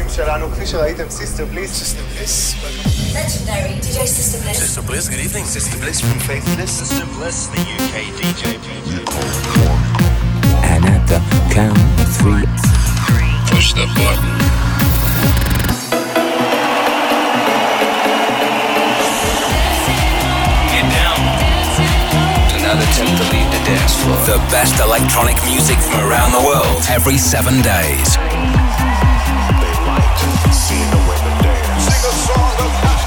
המקליטים שלנו, כפי שראיתם, סיסטר בליס. סיסטר בליס? Legendary DJ Sister Bliss. Sister Bliss, good evening. Sister Bliss from Faithless. Sister Bliss, the UK DJ. And at the count of three, push the button. Get down. Do not attempt to leave the dance floor. The best electronic music from around the world every seven days.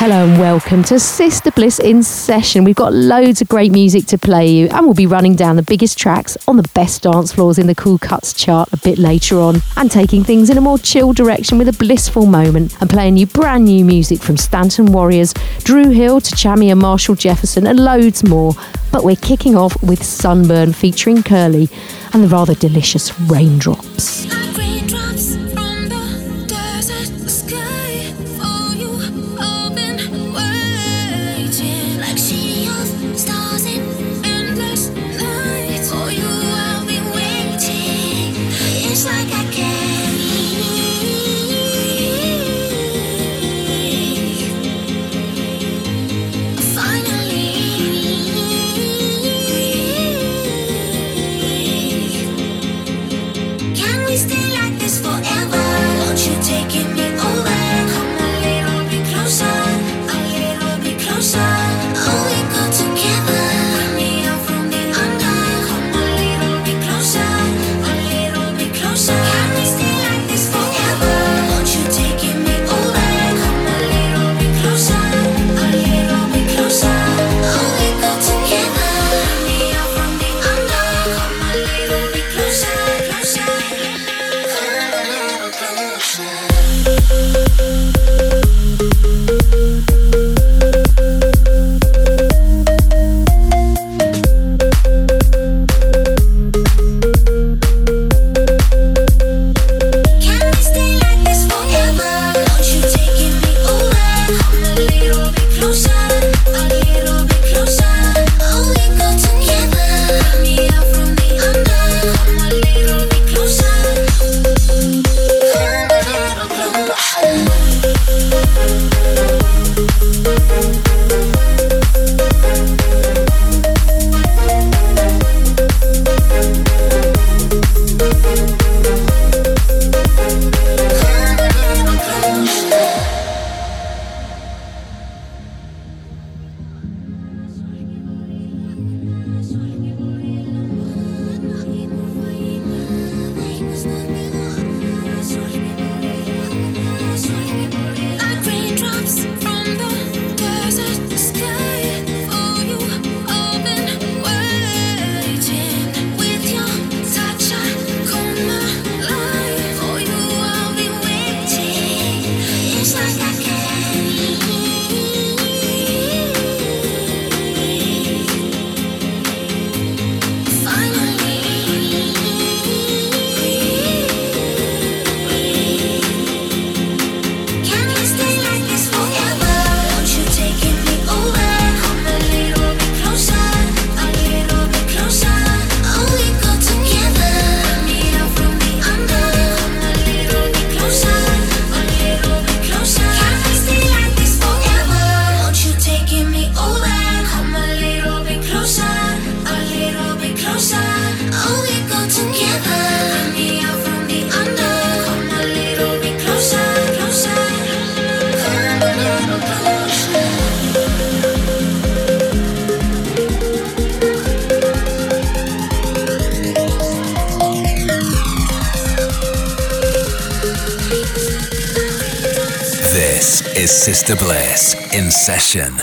Hello and welcome to Sister Bliss in Session. We've got loads of great music to play you, and we'll be running down the biggest tracks on the best dance floors in the Cool Cuts chart a bit later on, and taking things in a more chill direction with a blissful moment, and playing you brand new music from Stanton Warriors, Drew Hill to Chami and Marshall Jefferson, and loads more. But we're kicking off with Sunburn featuring Curly and the rather delicious Raindrops. Sister Bliss in session.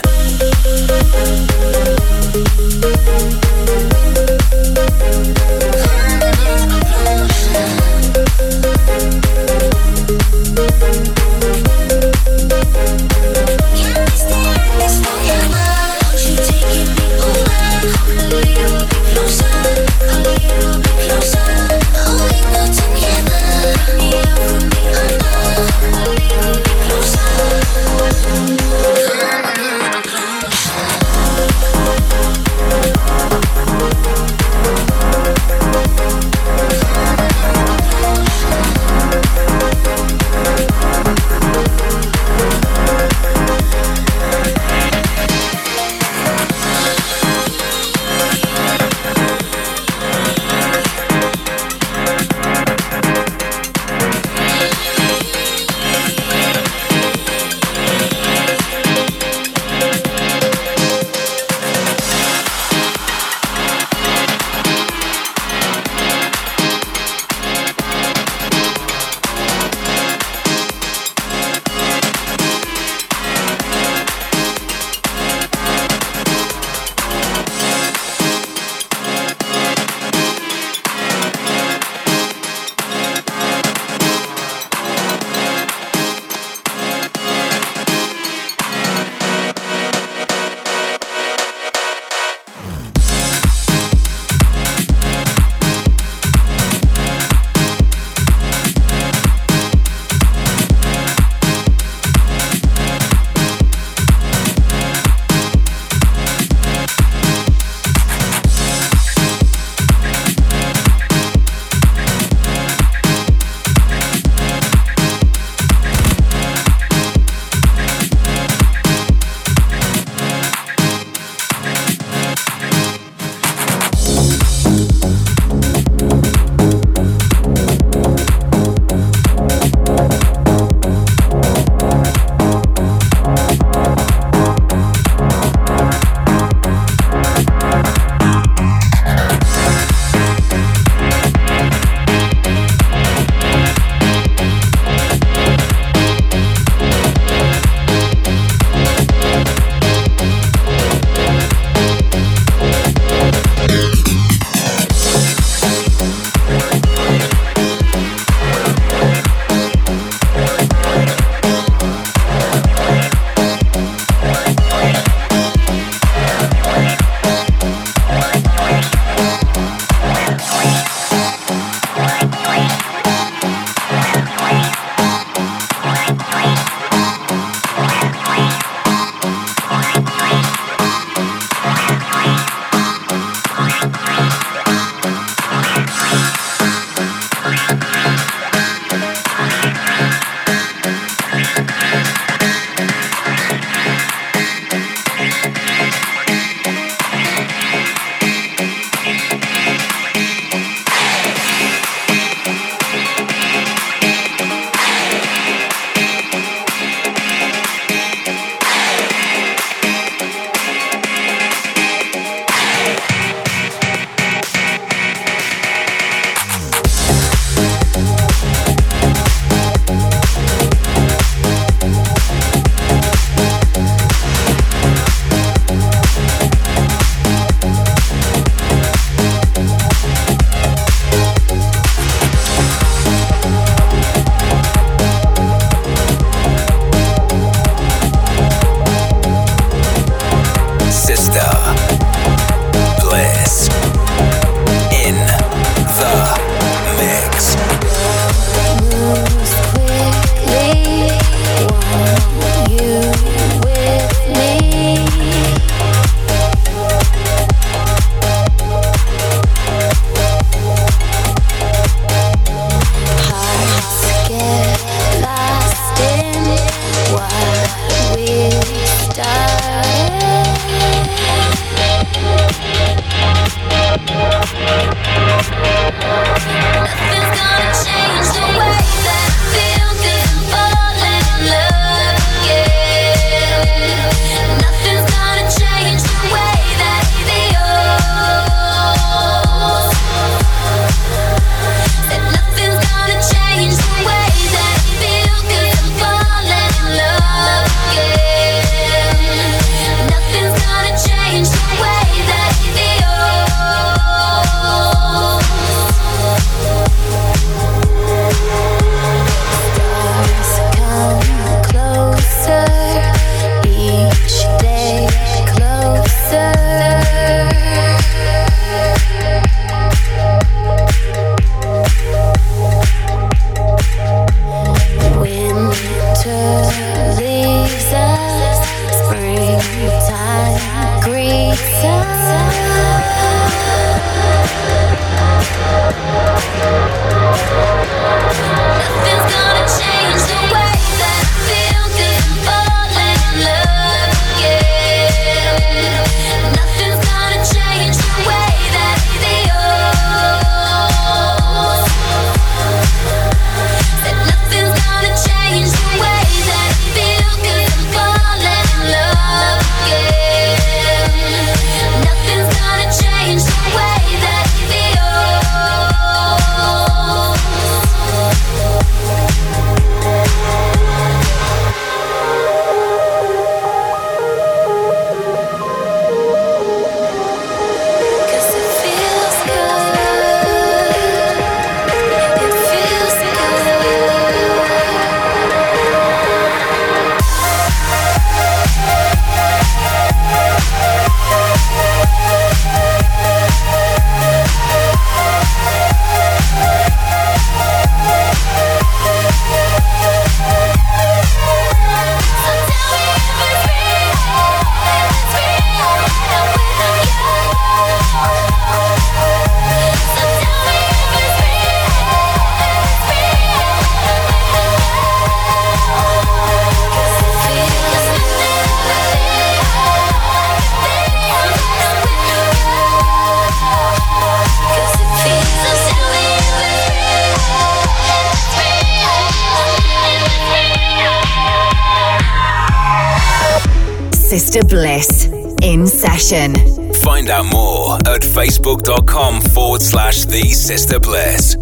Find out more at facebook.com forward slash the Sister Bliss.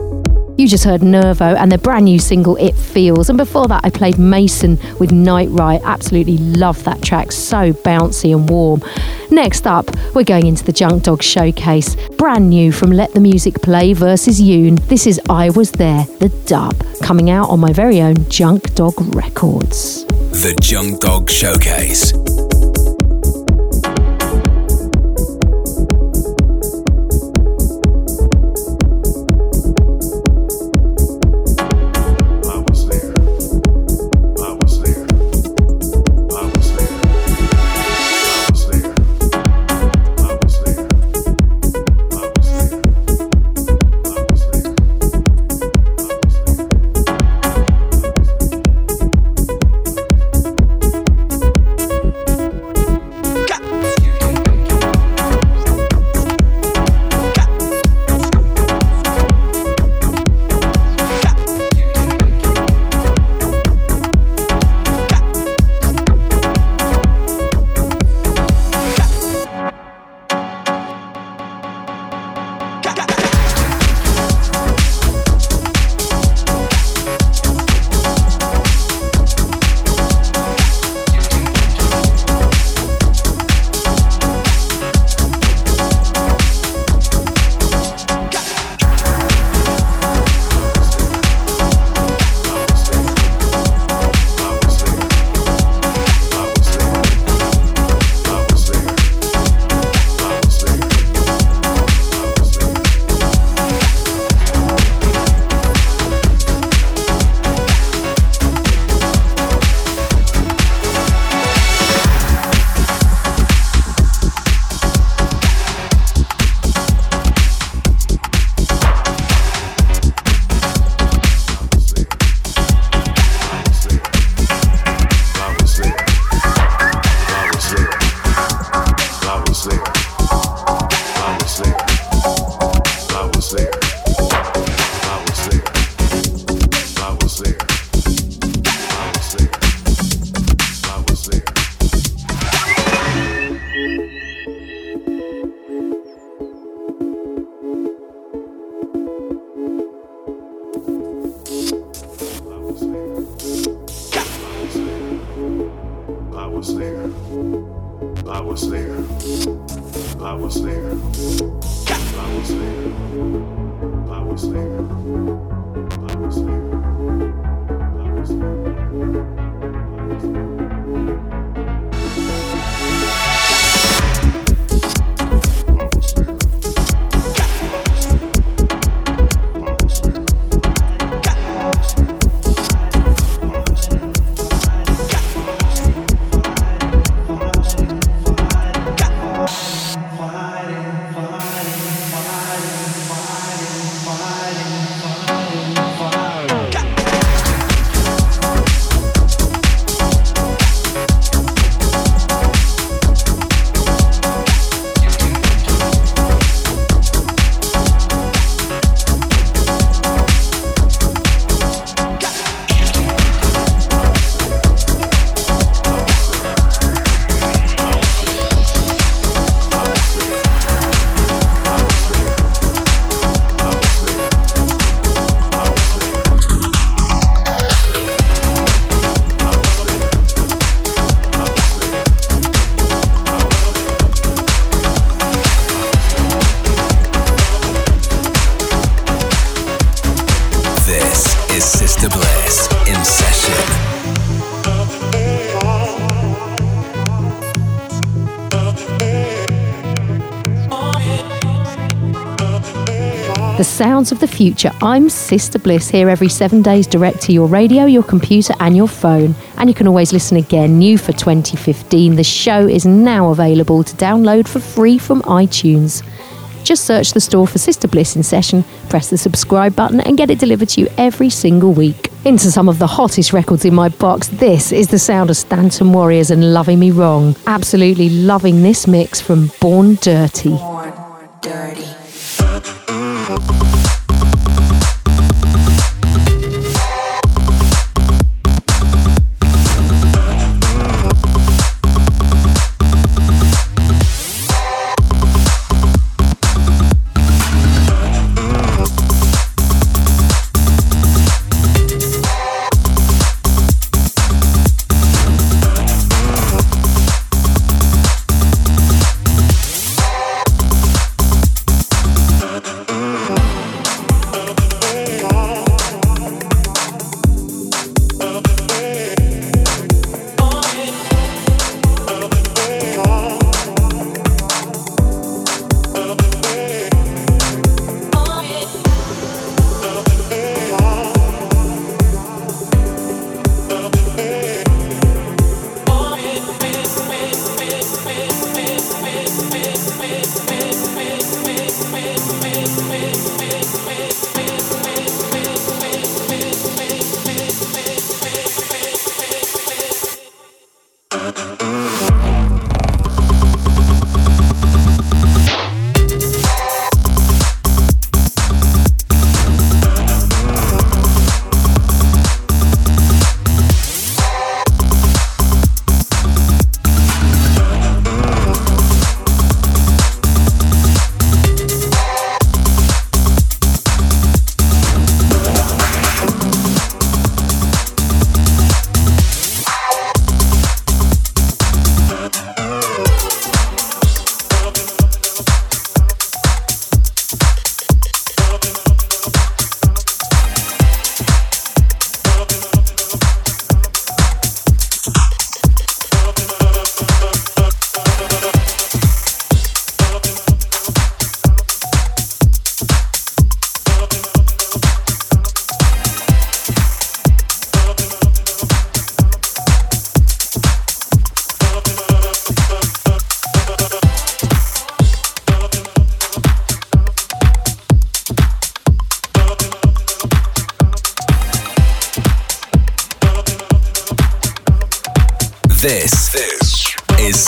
You just heard Nervo and their brand new single It Feels. And before that, I played Mason with Night Ride. Absolutely love that track. So bouncy and warm. Next up, we're going into the Junk Dog Showcase. Brand new from Let the Music Play versus Yoon. This is I Was There, the dub, coming out on my very own Junk Dog Records. The Junk Dog Showcase. Sounds of the future. I'm Sister Bliss here every seven days direct to your radio, your computer, and your phone. And you can always listen again, new for 2015. The show is now available to download for free from iTunes. Just search the store for Sister Bliss in session, press the subscribe button, and get it delivered to you every single week. Into some of the hottest records in my box, this is the sound of Stanton Warriors and Loving Me Wrong. Absolutely loving this mix from Born Dirty. Born dirty.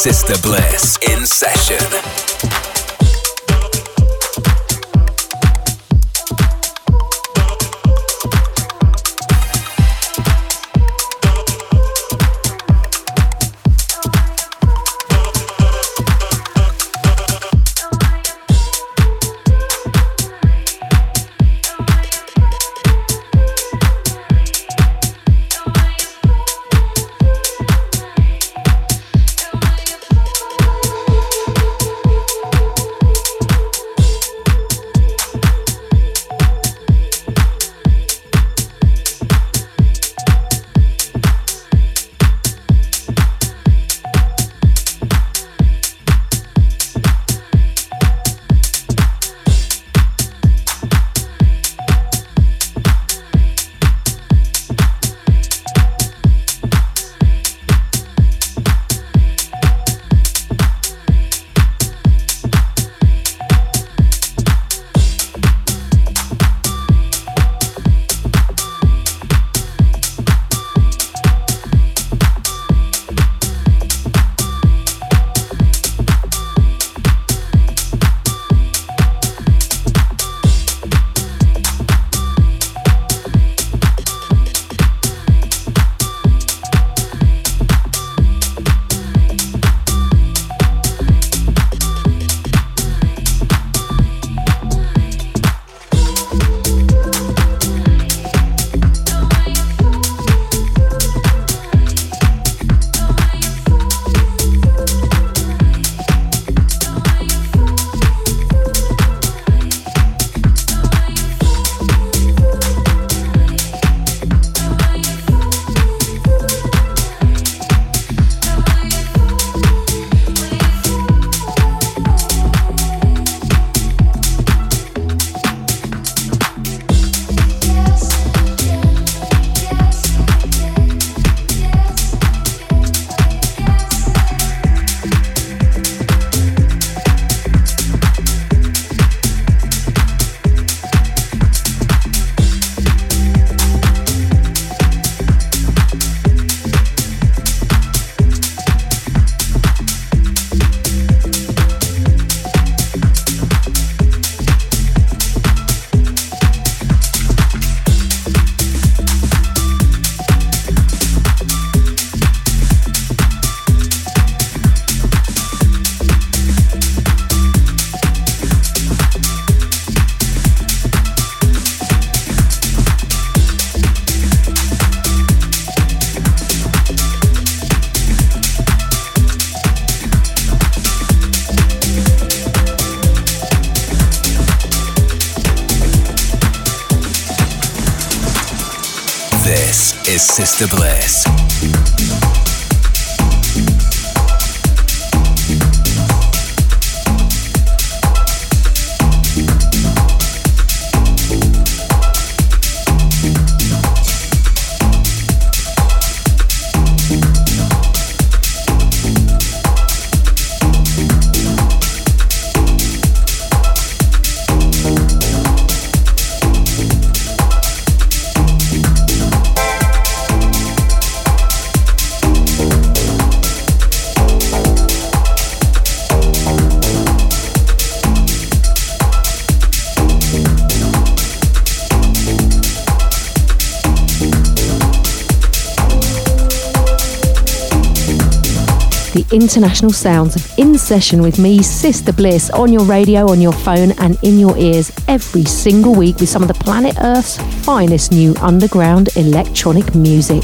Sister Bliss in session. International sounds of In Session with me, Sister Bliss, on your radio, on your phone, and in your ears every single week with some of the planet Earth's finest new underground electronic music.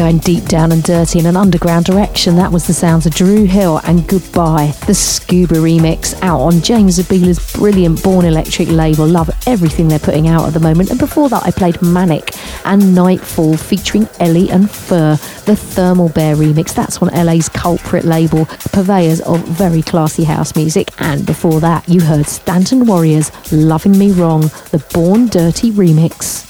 Going deep down and dirty in an underground direction. That was the sounds of Drew Hill and Goodbye, the Scuba remix out on James Zabiela's brilliant Born Electric label. Love everything they're putting out at the moment. And before that, I played Manik and Nightfall featuring Ellie and Fur, the Thermal Bear remix. That's on LA's Culprit label, purveyors of very classy house music. And before that, you heard Stanton Warriors, Loving Me Wrong, the Born Dirty remix.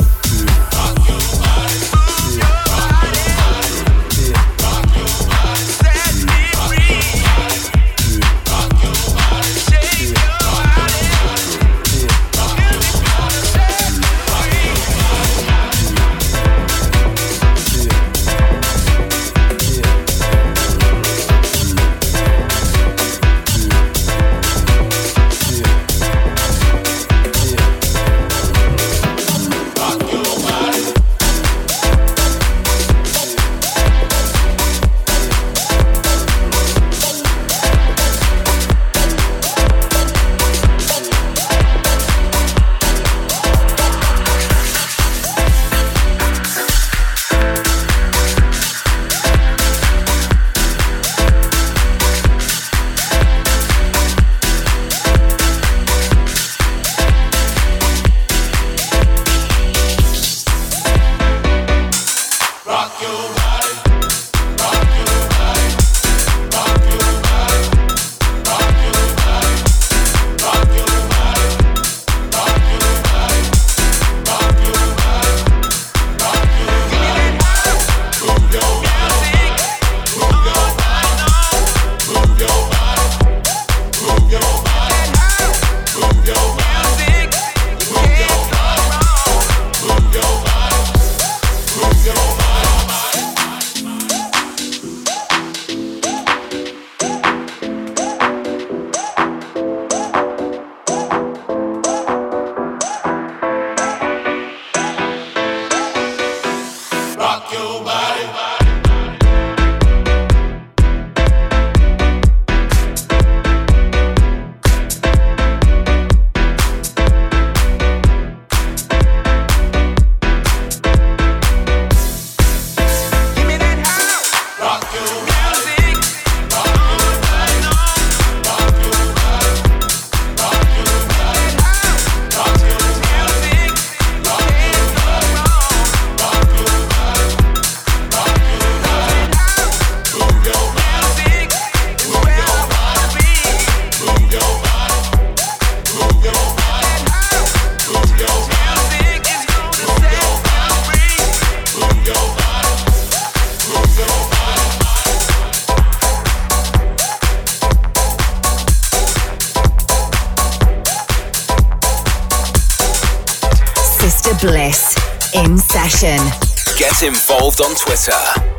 Get involved on Twitter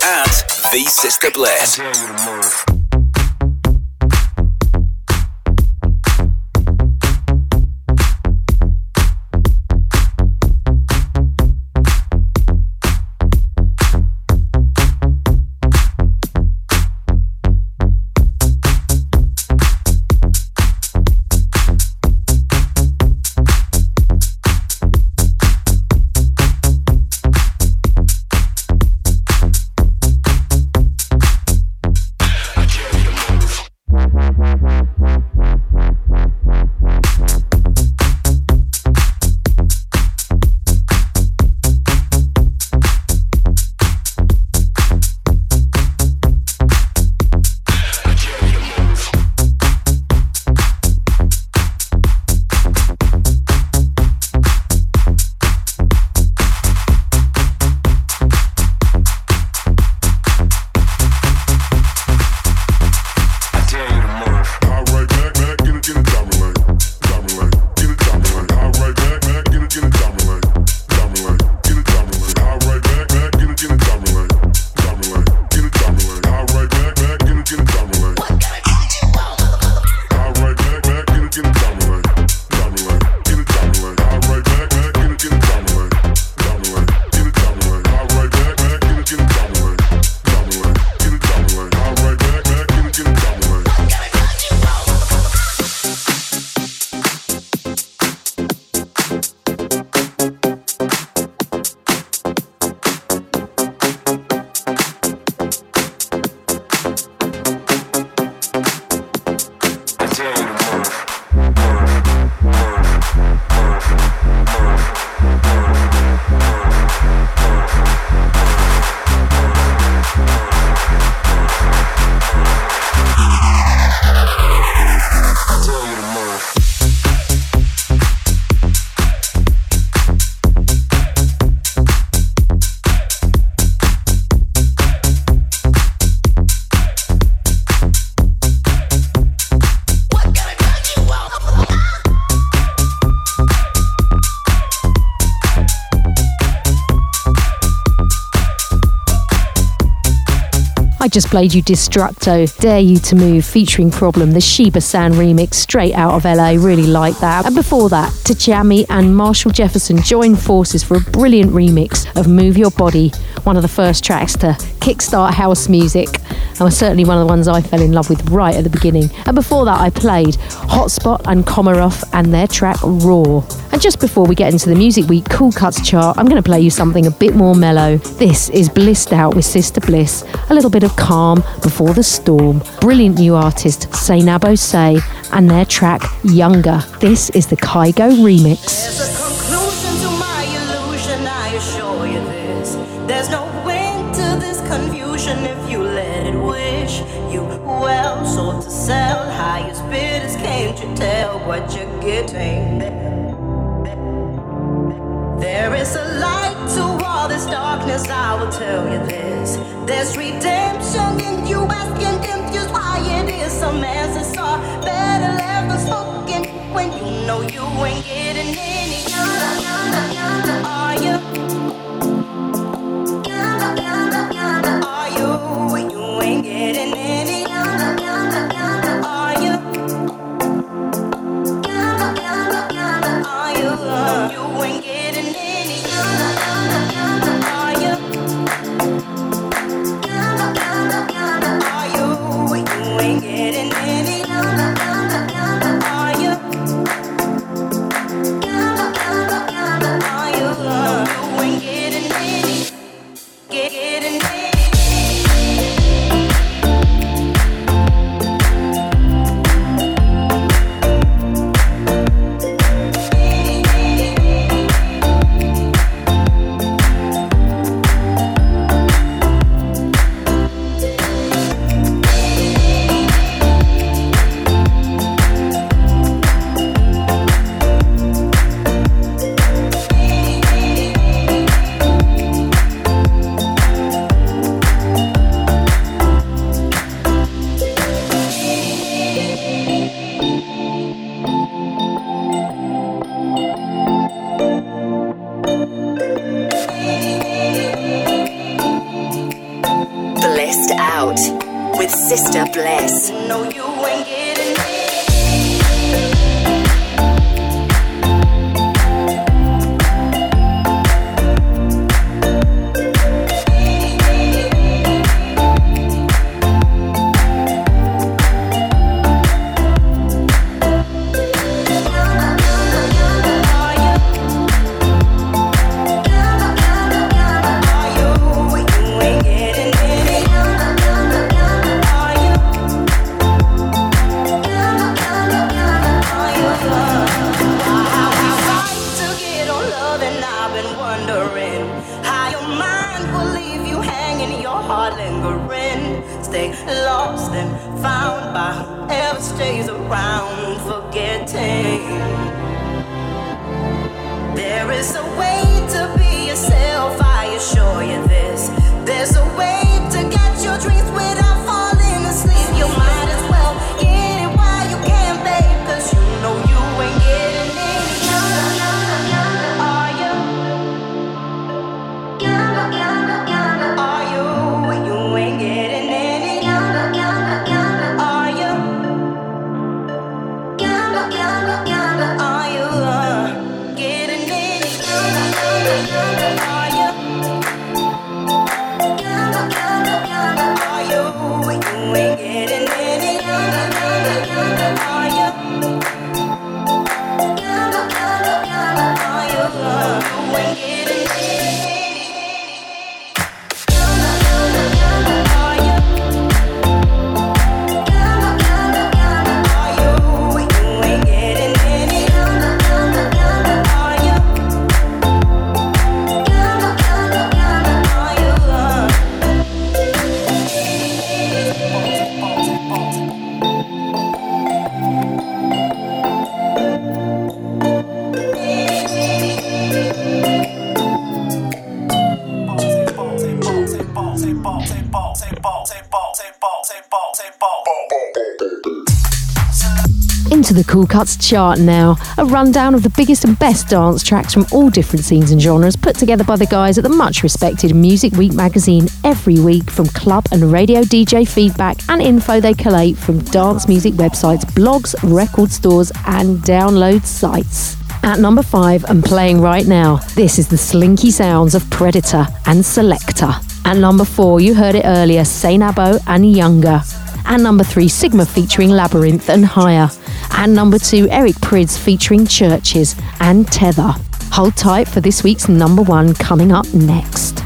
at The Sister Bliss. Just played you Destructo, Dare You to Move, featuring Problem, the Sheba San remix, straight out of LA. Really like that. And before that, Tchami and Marshall Jefferson joined forces for a brilliant remix of Move Your Body, one of the first tracks to kickstart house music, and was certainly one of the ones I fell in love with right at the beginning. And before that, I played Hotspot and Komarov and their track Raw. And just before we get into the Music Week Cool Cuts chart, I'm going to play you something a bit more mellow. This is Blissed Out with Sister Bliss, a little bit of calm before the storm. Brilliant new artist, Seinabo Sey, and their track Younger. This is the Kygo remix. Sell, highest bidders, can't you tell what you're getting? There is a light to all this darkness, I will tell you this. There's redemption in you asking confused why it is some answers are better left unspoken when you know you ain't getting any younger. Are you? Into the Cool Cuts chart now. A rundown of the biggest and best dance tracks from all different scenes and genres put together by the guys at the much respected Music Week magazine every week from club and radio DJ feedback and info they collate from dance music websites, blogs, record stores, and download sites. At number five and playing right now, this is the slinky sounds of Predator and Selector. At number four, you heard it earlier, Seinabo and Younger. And number three, Sigma featuring Labrinth and Higher. And number two, Eric Prydz featuring Chvrches and Tether. Hold tight for this week's number one coming up next.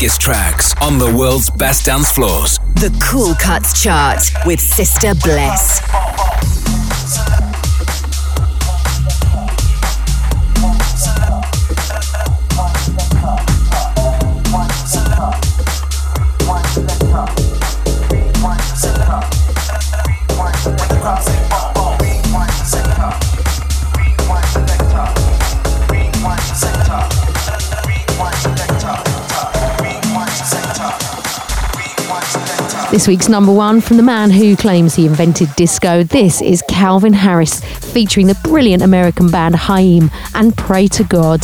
Biggest tracks on the world's best dance floors. The Cool Cuts Chart with Sister Bliss. This week's number one from the man who claims he invented disco. This is Calvin Harris featuring the brilliant American band Haim and Pray to God.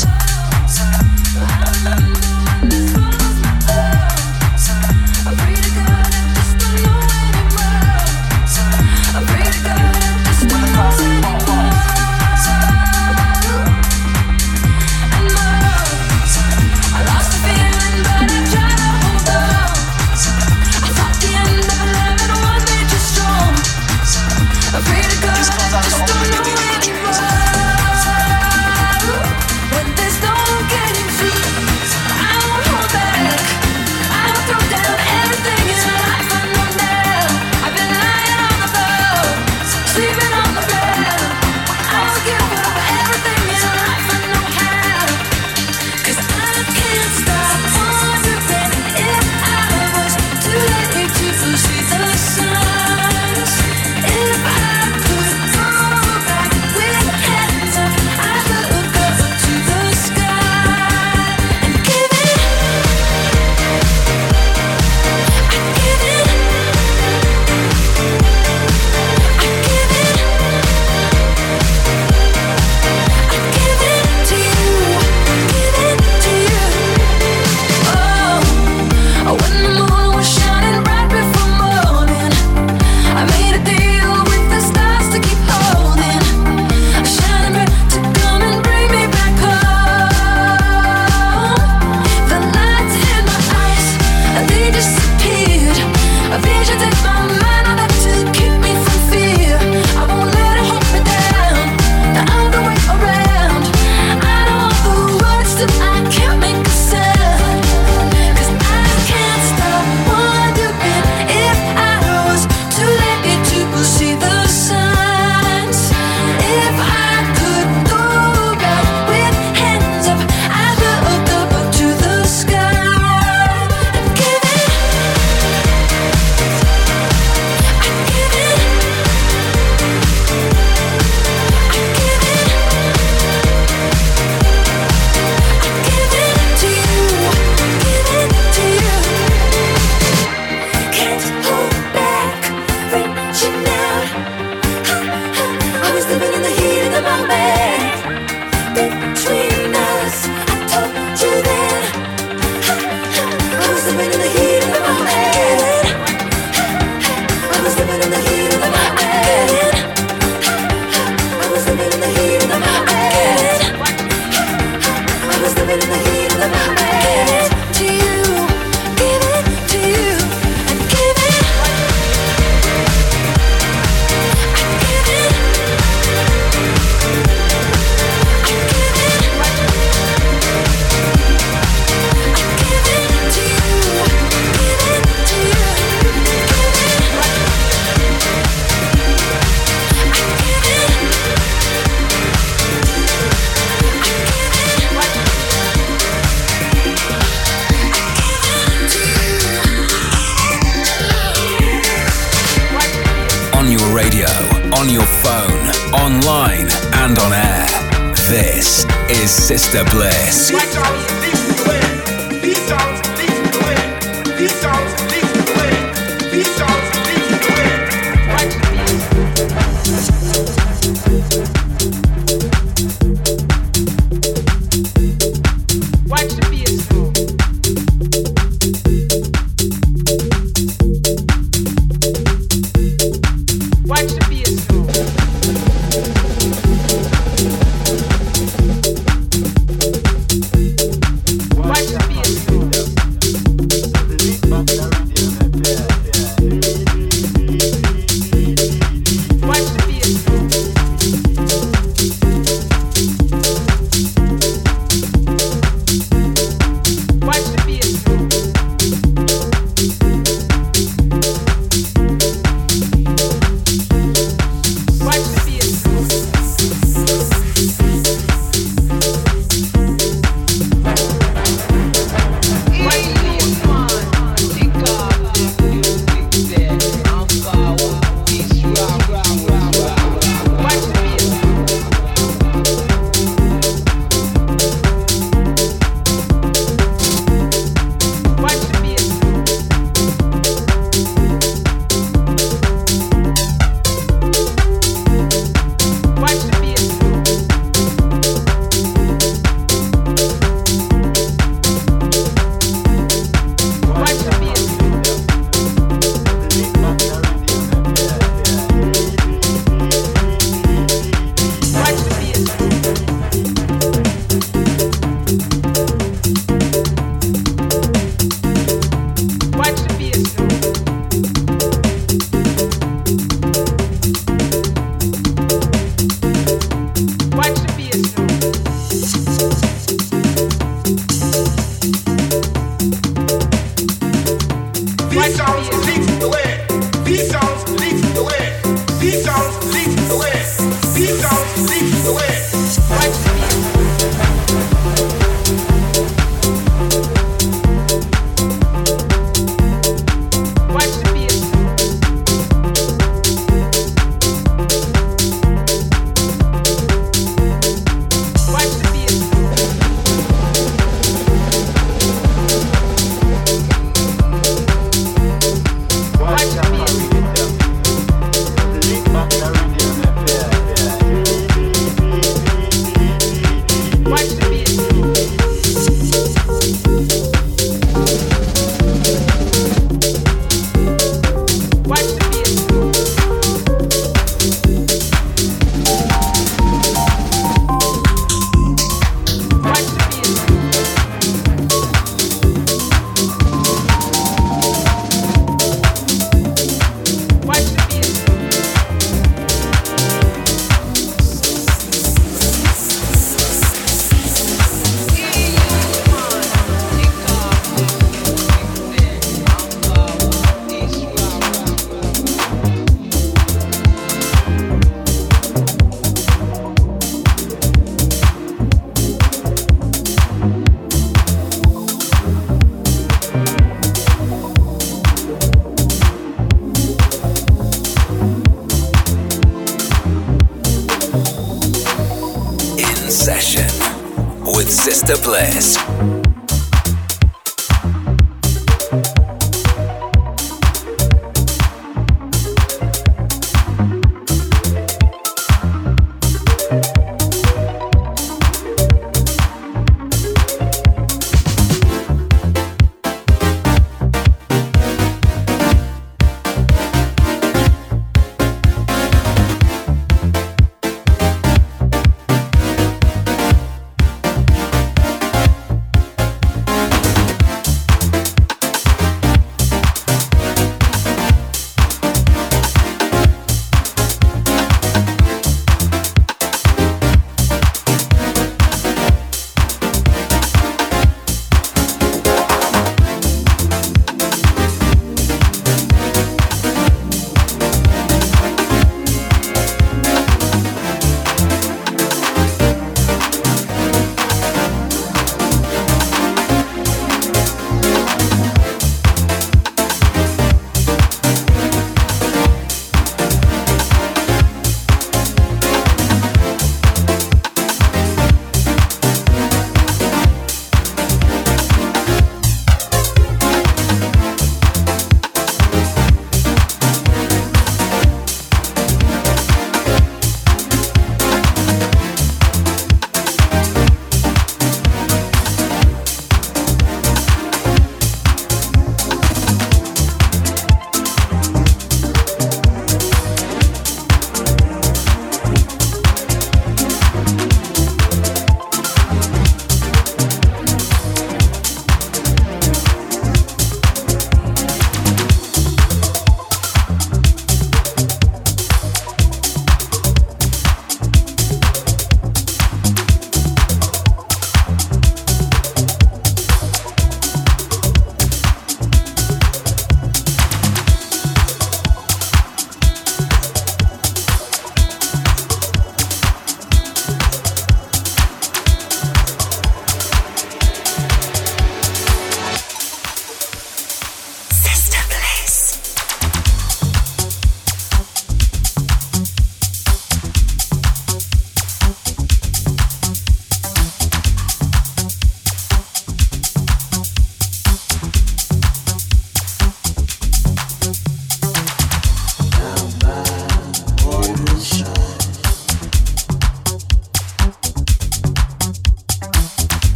Is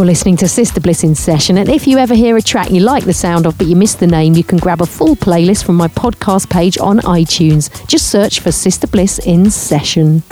You're listening to Sister Bliss in Session, and if you ever hear a track you like the sound of but you miss the name, you can grab a full playlist from my podcast page on iTunes. Just search for Sister Bliss in Session.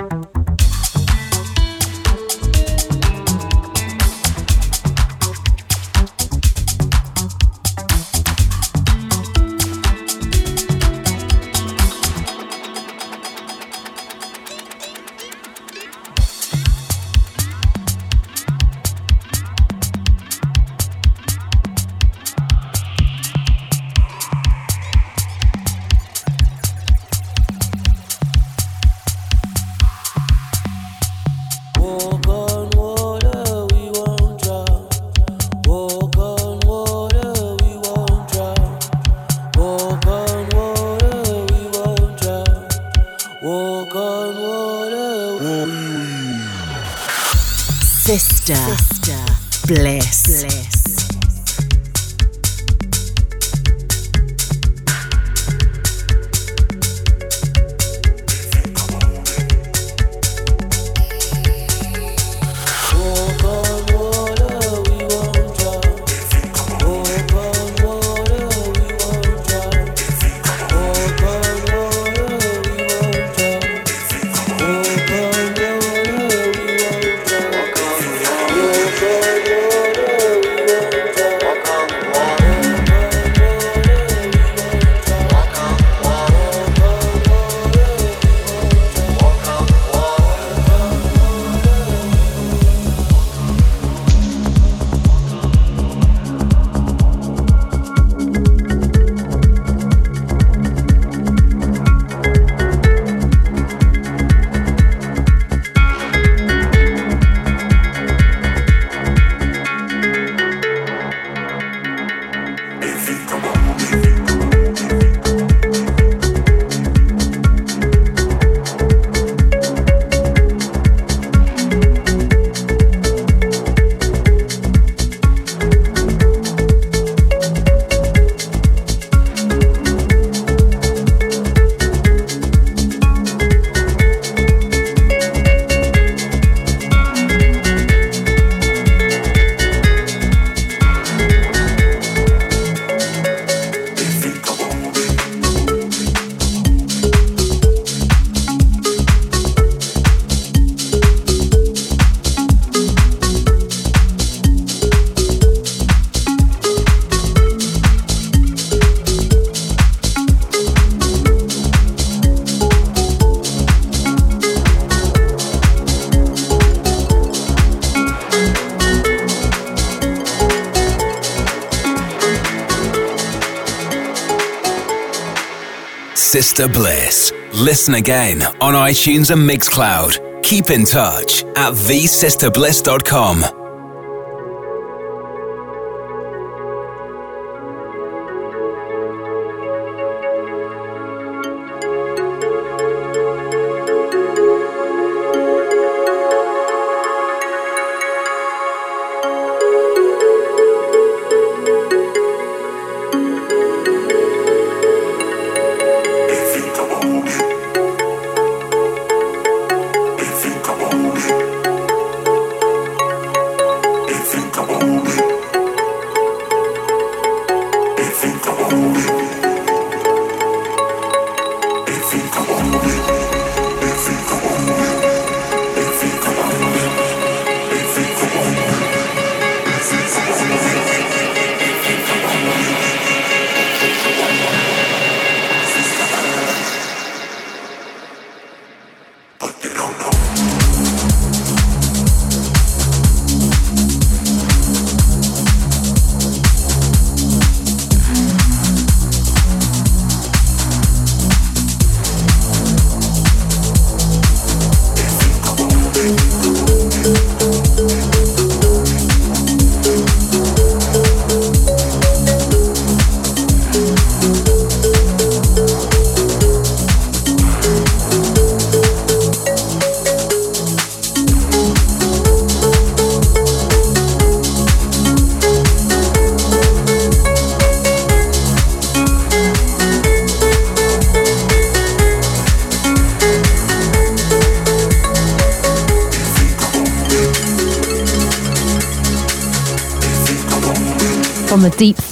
Sister Bliss. Listen again on iTunes and Mixcloud. Keep in touch at thesisterbliss.com.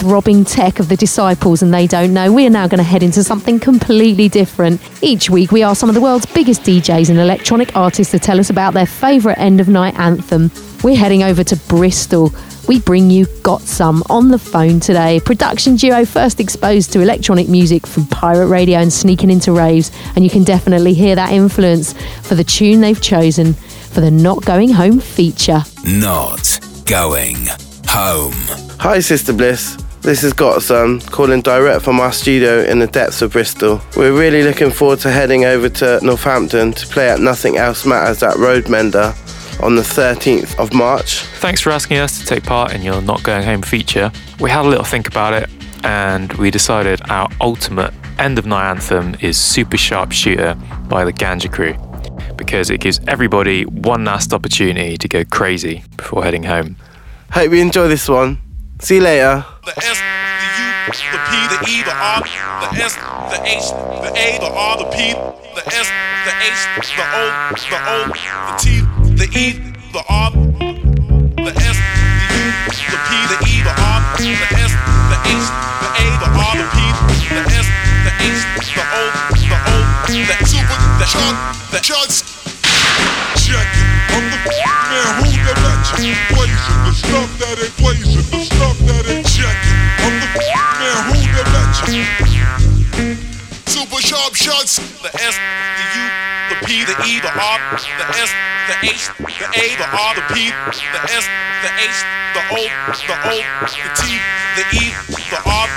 the deep throbbing tech of the disciples and they don't know, we are now going to head into something completely different. Each week, we ask some of the world's biggest DJs and electronic artists to tell us about their favourite end of night anthem. We're heading over to Bristol. We bring you Gotsome on the phone today. Production duo first exposed to electronic music from pirate radio and sneaking into raves, and you can definitely hear that influence for the tune they've chosen for the Not Going Home feature. Not going home. Hi, Sister Bliss. This has Gotsome um, calling direct from our studio in the depths of Bristol. We're really looking forward to heading over to Northampton to play at Nothing Else Matters at Roadmender on the 13th of March. Thanks for asking us to take part in your Not Going Home feature. We had a little think about it and we decided our ultimate end of night anthem is Super Sharp Shooter by the Ganja Kru because it gives everybody one last opportunity to go crazy before heading home. Hope you enjoy this one. See you later. The S, the U, the P, the E, the R, the S, the H, the A, the R, the P, the S, the H, the O, the O, the T, the E, the R, the S, the U, the P, the E, the R, the S, the H, the A, the R, the P, the S, the H, the O, the O, the super, the chug, the chugs. Check it. I'm the man who that magic blazing. The stuff that ain't blazing. Super sharp shots. The S, the U, the P, the E, the R, the S, the H, the A, the R, the P, the S, the H, the O, the O, the T, the E, the R.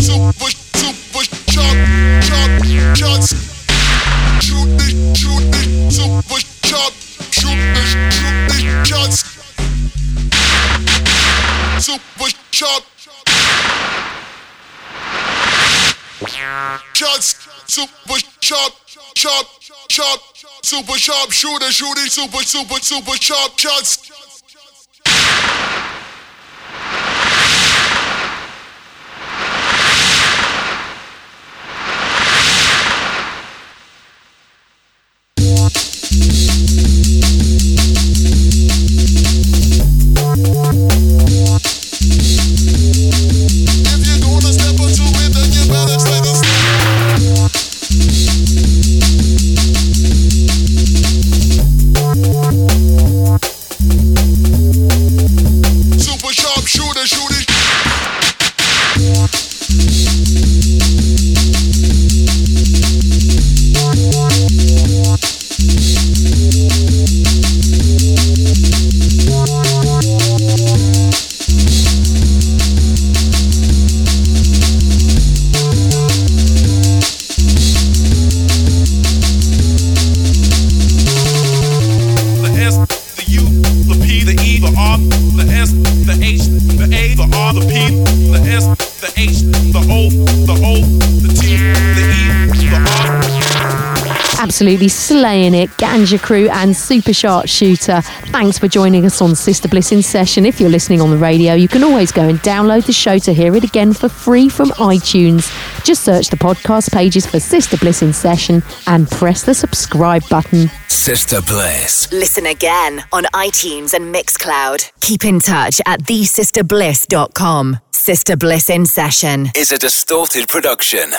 Super, Super sharp. Shoot this, shoot this shots. Super sharp. Shots. Super sharp, sharp, sharp. Super sharp shooter, shooting super, super, super sharp shots. Slaying it, Ganja Kru and Super Sharp Shooter. Thanks for joining us on Sister Bliss in Session. If you're listening on the radio, you can always go and download the show to hear it again for free from iTunes. Just search the podcast pages for Sister Bliss in Session and press the subscribe button. Sister Bliss. Listen again on iTunes and Mixcloud. Keep in touch at thesisterbliss.com. Sister Bliss in session. Is a distorted production.